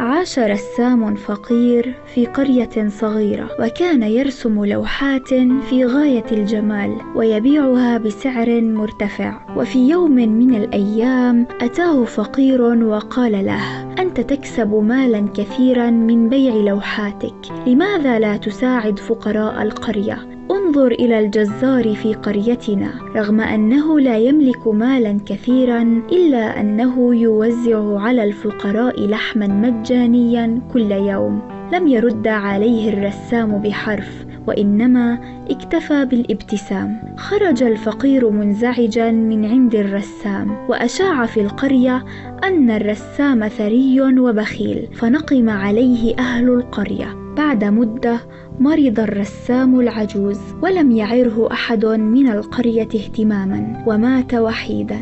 عاش رسام فقير في قرية صغيرة وكان يرسم لوحات في غاية الجمال ويبيعها بسعر مرتفع. وفي يوم من الأيام أتاه فقير وقال له أنت تكسب مالا كثيرا من بيع لوحاتك لماذا لا تساعد فقراء القرية؟ انظر إلى الجزار في قريتنا رغم أنه لا يملك مالا كثيرا إلا أنه يوزع على الفقراء لحما مجانيا كل يوم. لم يرد عليه الرسام بحرف. وإنما اكتفى بالابتسام. خرج الفقير منزعجا من عند الرسام وأشاع في القرية أن الرسام ثري وبخيل فنقم عليه أهل القرية. بعد مدة مرض الرسام العجوز ولم يعره أحد من القرية اهتماما ومات وحيدا.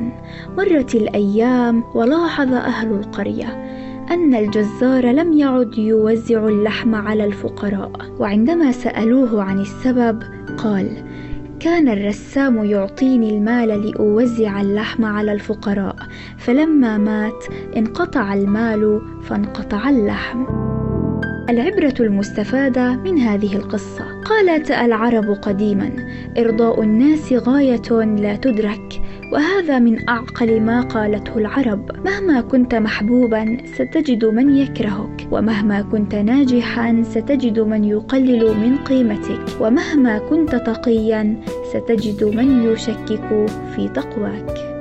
مرت الأيام ولاحظ أهل القرية أن الجزار لم يعد يوزع اللحم على الفقراء. وعندما سألوه عن السبب قال كان الرسام يعطيني المال لأوزع اللحم على الفقراء فلما مات انقطع المال فانقطع اللحم. العبرة المستفادة من هذه القصة. قالت العرب قديما إرضاء الناس غاية لا تدرك وهذا من أعقل ما قالته العرب. مهما كنت محبوبا ستجد من يكرهك. ومهما كنت ناجحا ستجد من يقلل من قيمتك. ومهما كنت تقيا ستجد من يشكك في تقواك.